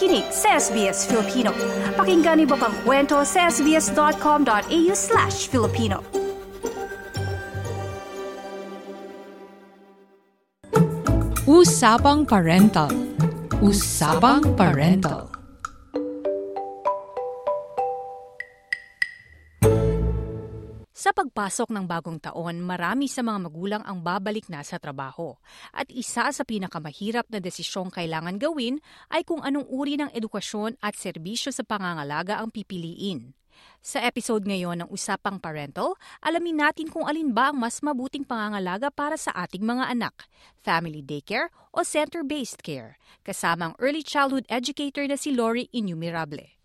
nakikinig sa SBS Filipino. Pakinggan niyo pang kwento sa sbs.com.au slash Filipino. Usapang Parental Usapang Parental pagpasok ng bagong taon, marami sa mga magulang ang babalik na sa trabaho. At isa sa pinakamahirap na desisyong kailangan gawin ay kung anong uri ng edukasyon at serbisyo sa pangangalaga ang pipiliin. Sa episode ngayon ng Usapang Parental, alamin natin kung alin ba ang mas mabuting pangangalaga para sa ating mga anak, family daycare o center-based care, kasama ang early childhood educator na si Lori Innumerable.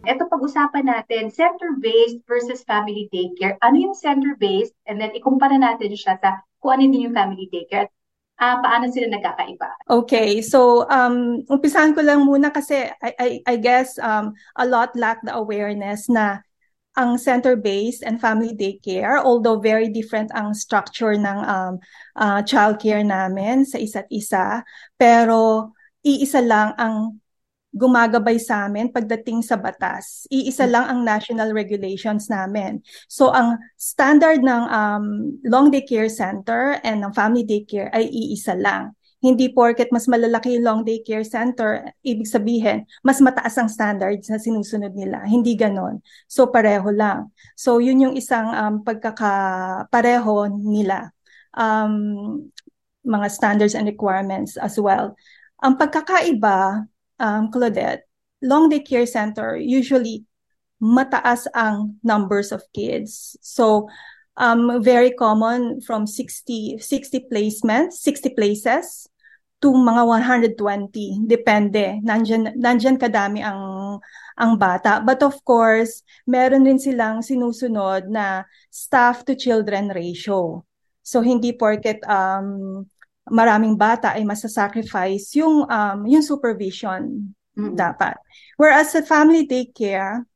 Ito pag-usapan natin, center-based versus family daycare. Ano yung center-based? And then ikumpara natin siya sa kung ano din yung family daycare. Uh, paano sila nagkakaiba? Okay, so um, umpisahan ko lang muna kasi I, I, I guess um, a lot lack the awareness na ang center-based and family daycare, although very different ang structure ng um, uh, childcare namin sa isa't isa, pero iisa lang ang gumagabay sa amin pagdating sa batas. Iisa lang ang national regulations namin. So ang standard ng um, long day care center and ng family daycare ay iisa lang. Hindi porket mas malalaki yung long day care center, ibig sabihin, mas mataas ang standards na sinusunod nila. Hindi ganon. So pareho lang. So yun yung isang um, pagkakapareho nila. Um, mga standards and requirements as well. Ang pagkakaiba um, Claudette, long day care center, usually mataas ang numbers of kids. So, um, very common from 60, 60 placements, 60 places to mga 120. Depende. Nandyan, nandyan kadami ang, ang bata. But of course, meron din silang sinusunod na staff to children ratio. So, hindi porket um, maraming bata ay masasacrifice yung um, yung supervision mm-hmm. dapat. Whereas sa family daycare,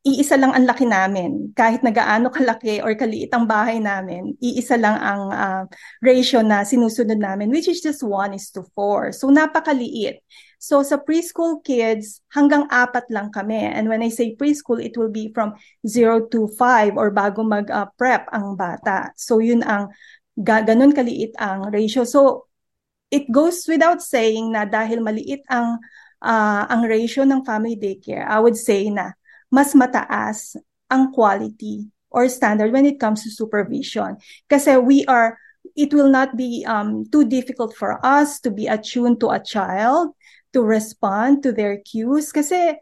iisa lang ang laki namin. Kahit nagaano kalaki or kaliit ang bahay namin, iisa lang ang uh, ratio na sinusunod namin, which is just 1 is to 4. So napakaliit. So sa preschool kids, hanggang apat lang kami. And when I say preschool, it will be from 0 to 5 or bago mag-prep uh, ang bata. So yun ang ga- ganun kaliit ang ratio. So, it goes without saying na dahil maliit ang uh, ang ratio ng family daycare, I would say na mas mataas ang quality or standard when it comes to supervision. Kasi we are, it will not be um, too difficult for us to be attuned to a child, to respond to their cues. Kasi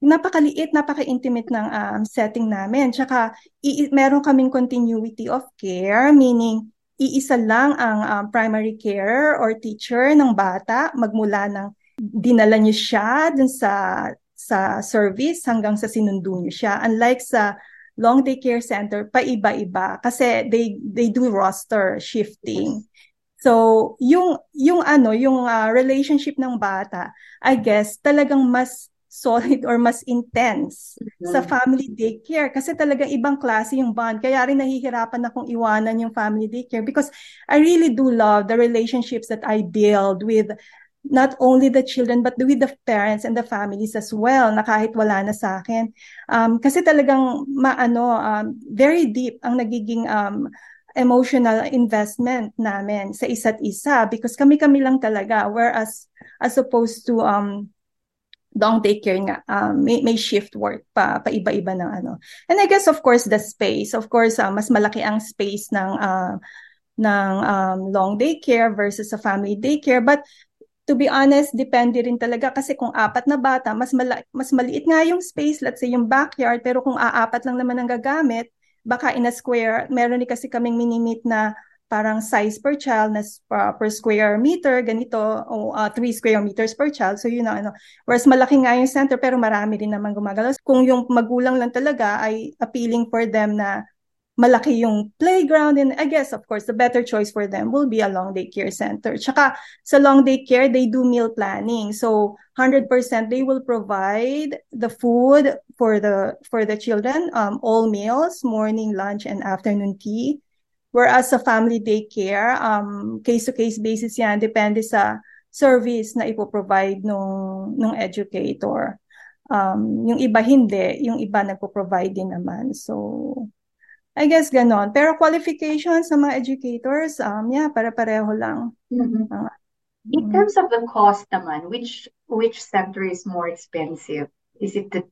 napakaliit, napaka-intimate ng um, setting namin. Tsaka, i- meron kaming continuity of care, meaning iisa lang ang um, primary care or teacher ng bata magmula ng dinala niyo siya dun sa sa service hanggang sa sinundo niyo siya. Unlike sa long day care center, paiba-iba kasi they they do roster shifting. So, yung yung ano, yung uh, relationship ng bata, I guess talagang mas solid or mas intense mm-hmm. sa family daycare kasi talaga ibang klase yung bond. Kaya rin nahihirapan akong iwanan yung family daycare because I really do love the relationships that I build with not only the children but with the parents and the families as well na kahit wala na sa akin. Um, kasi talagang maano, um, very deep ang nagiging um, emotional investment namin sa isa't isa because kami-kami lang talaga whereas as opposed to um long daycare nga, um, may, may shift work pa, pa iba-iba ng ano. And I guess of course the space, of course uh, mas malaki ang space ng uh, ng um, long daycare versus sa family daycare but to be honest, depende rin talaga kasi kung apat na bata, mas mala- mas maliit nga yung space, let's say yung backyard, pero kung aapat lang naman ang gagamit, baka in a square, meron ni kasi kaming minimit na parang size per child na uh, per square meter, ganito, o uh, 3 square meters per child. So yun na ano. Whereas malaki nga yung center pero marami din naman gumagalaw. Kung yung magulang lang talaga ay appealing for them na malaki yung playground and I guess of course the better choice for them will be a long day care center. Tsaka sa long day care they do meal planning. So 100% they will provide the food for the for the children um all meals, morning, lunch and afternoon tea Whereas sa family daycare, um, case-to-case basis yan, depende sa service na ipoprovide nung, nung educator. Um, yung iba hindi, yung iba nagpo-provide din naman. So, I guess ganon. Pero qualifications ng mga educators, um, yeah, pare-pareho lang. Mhm. Uh, In terms of the cost naman, which which center is more expensive? Is it the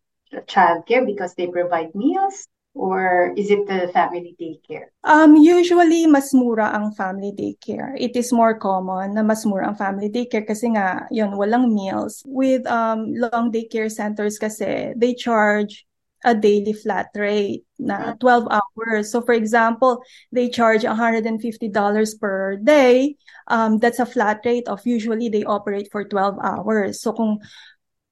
childcare because they provide meals or is it the family daycare? Um, usually, mas mura ang family daycare. It is more common na mas mura ang family daycare kasi nga, yun, walang meals. With um, long daycare centers kasi, they charge a daily flat rate na 12 hours. So for example, they charge $150 per day. Um, that's a flat rate of usually they operate for 12 hours. So kung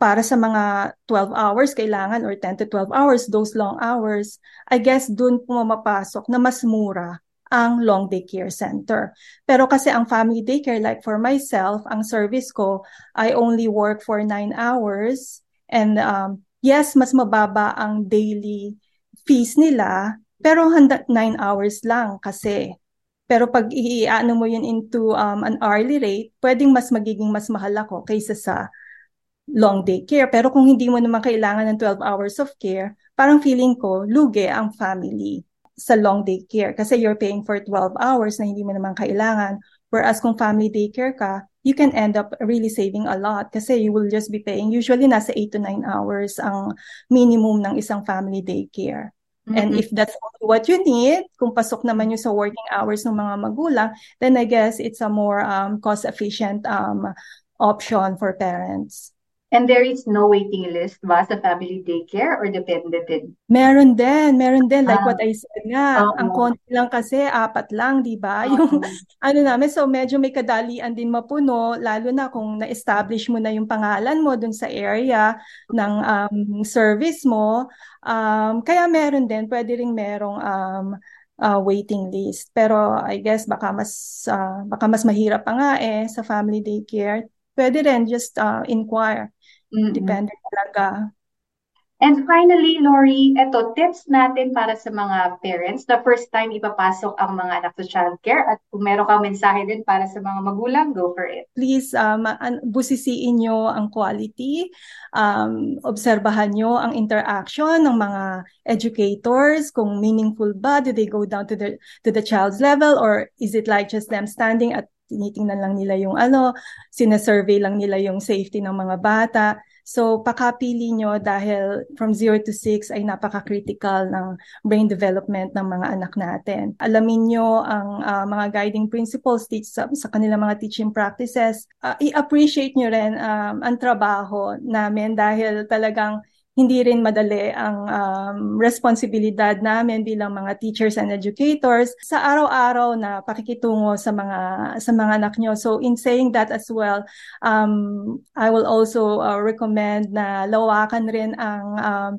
para sa mga 12 hours kailangan or 10 to 12 hours, those long hours, I guess dun pumapasok na mas mura ang long daycare center. Pero kasi ang family daycare, like for myself, ang service ko, I only work for 9 hours and um, yes, mas mababa ang daily fees nila, pero handa 9 hours lang kasi. Pero pag i-ano mo yun into um, an hourly rate, pwedeng mas magiging mas mahal ako kaysa sa long day care. Pero kung hindi mo naman kailangan ng 12 hours of care, parang feeling ko, lugi ang family sa long day care kasi you're paying for 12 hours na hindi mo naman kailangan. Whereas kung family daycare ka, you can end up really saving a lot kasi you will just be paying, usually nasa 8 to 9 hours ang minimum ng isang family daycare. And Mhm. if that's only what you need, kung pasok naman yung sa working hours ng mga magulang, then I guess it's a more um, cost-efficient um, option for parents. And there is no waiting list ba sa family daycare or depende din? Meron din, meron din. Like Ah. what I said nga, Oo. ang konti lang kasi, apat lang, di ba? Yung ano namin, so medyo may kadalian din mapuno, lalo na kung na-establish mo na yung pangalan mo dun sa area ng um, service mo. Um, kaya meron din, pwede ring merong um, uh, waiting list. Pero I guess baka mas, uh, baka mas mahirap pa nga eh sa family daycare. Pwede rin, just uh, inquire. Mhm. Depende talaga. And finally, Lori, eto, tips natin para sa mga parents na first time ipapasok ang mga anak sa childcare at kung meron kang mensahe din para sa mga magulang, go for it. please um, busisiin nyo ang quality, um, obserbahan nyo ang interaction ng mga educators, kung meaningful ba, do they go down to the, to the child's level or is it like just them standing at tinitingnan lang nila yung ano, sinasurvey lang nila yung safety ng mga bata. So, pakapili nyo dahil from 0 to 6 ay napaka-critical ng brain development ng mga anak natin. Alamin nyo ang ah, mga guiding principles teach sa, sa kanilang mga teaching practices. Ah, i-appreciate nyo rin um, ang trabaho namin dahil talagang hindi rin madali ang um, responsibilidad namin bilang mga teachers and educators. Sa araw-araw na pakikitungo sa mga sa mga anak nyo. So in saying that as well, um, I will also uh, recommend na lawakan rin ang um,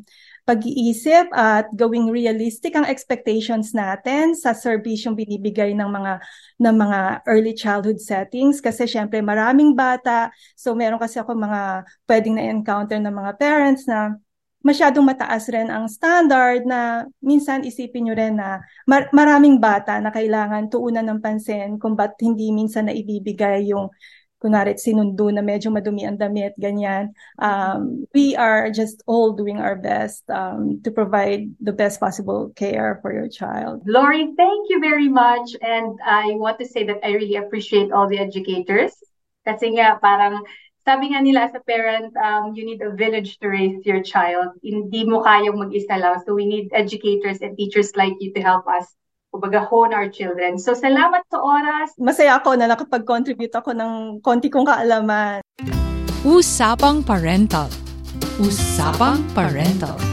pag-iisip at gawing realistic ang expectations natin sa serbisyong binibigay ng mga ng mga early childhood settings. Kasi syempre maraming bata. So meron kasi ako mga pwedeng na-encounter ng mga parents na masyadong mataas rin ang standard na minsan isipin nyo rin na mar- maraming bata na kailangan tuunan ng pansin kung ba't hindi minsan na ibibigay yung kunwari sinundo na medyo madumi ang damit, ganyan. Um, we are just all doing our best um, to provide the best possible care for your child. Lori, thank you very much. And I want to say that I really appreciate all the educators. Kasi nga, parang sabi nga nila as a parent, um, you need a village to raise your child. Hindi mo kayang mag-isa lang. So we need educators and teachers like you to help us kumbaga hone our children. So salamat sa oras. Masaya ako na nakapag-contribute ako ng konti kong kaalaman. Usapang Parental. Usapang Parental.